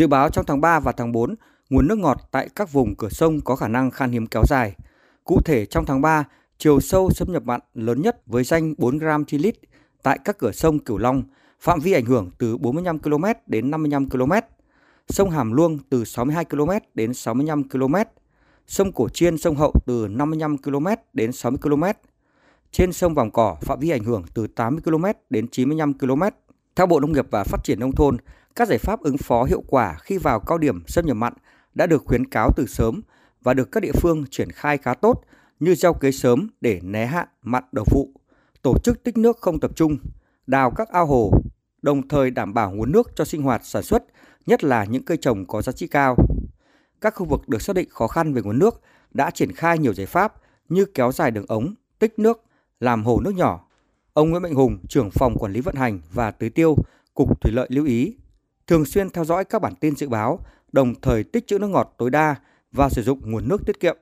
Dự báo trong tháng 3 và tháng 4, nguồn nước ngọt tại các vùng cửa sông có khả năng khan hiếm kéo dài. Cụ thể trong tháng 3, chiều sâu xâm nhập mặn lớn nhất với danh 4 gram trên lít tại các cửa sông Cửu Long, phạm vi ảnh hưởng từ 45 km đến 55 km, sông Hàm Luông từ 62 km đến 65 km, sông Cổ Chiên, sông Hậu từ 55 km đến 60 km, trên sông Vòng Cỏ phạm vi ảnh hưởng từ 80 km đến 95 km. Theo Bộ Nông nghiệp và Phát triển Nông thôn, các giải pháp ứng phó hiệu quả khi vào cao điểm xâm nhập mặn đã được khuyến cáo từ sớm và được các địa phương triển khai khá tốt như gieo cấy sớm để né hạn mặn đầu vụ, tổ chức tích nước không tập trung, đào các ao hồ, đồng thời đảm bảo nguồn nước cho sinh hoạt sản xuất, nhất là những cây trồng có giá trị cao. Các khu vực được xác định khó khăn về nguồn nước đã triển khai nhiều giải pháp như kéo dài đường ống, tích nước, làm hồ nước nhỏ. Ông Nguyễn Mạnh Hùng, trưởng phòng quản lý vận hành và tưới tiêu, Cục Thủy lợi lưu ý, thường xuyên theo dõi các bản tin dự báo, đồng thời tích trữ nước ngọt tối đa và sử dụng nguồn nước tiết kiệm.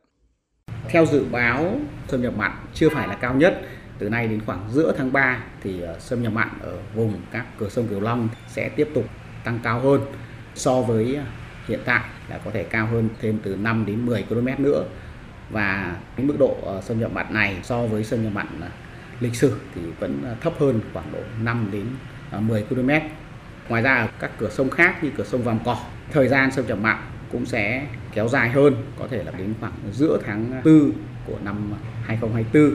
Theo dự báo, xâm nhập mặn chưa phải là cao nhất. Từ nay đến khoảng giữa tháng 3 thì ờ, xâm nhập mặn ở vùng các cửa sông Kiều Long sẽ tiếp tục tăng cao hơn so với ờ, hiện tại là có thể cao hơn thêm từ 5 đến 10 km nữa và cái mức độ ờ, xâm nhập mặn này so với xâm nhập mặn lịch sử thì vẫn thấp hơn khoảng độ 5 đến 10 km. Ngoài ra các cửa sông khác như cửa sông Vàm Cỏ, thời gian xâm nhập mặn cũng sẽ kéo dài hơn, có thể là đến khoảng giữa tháng 4 của năm 2024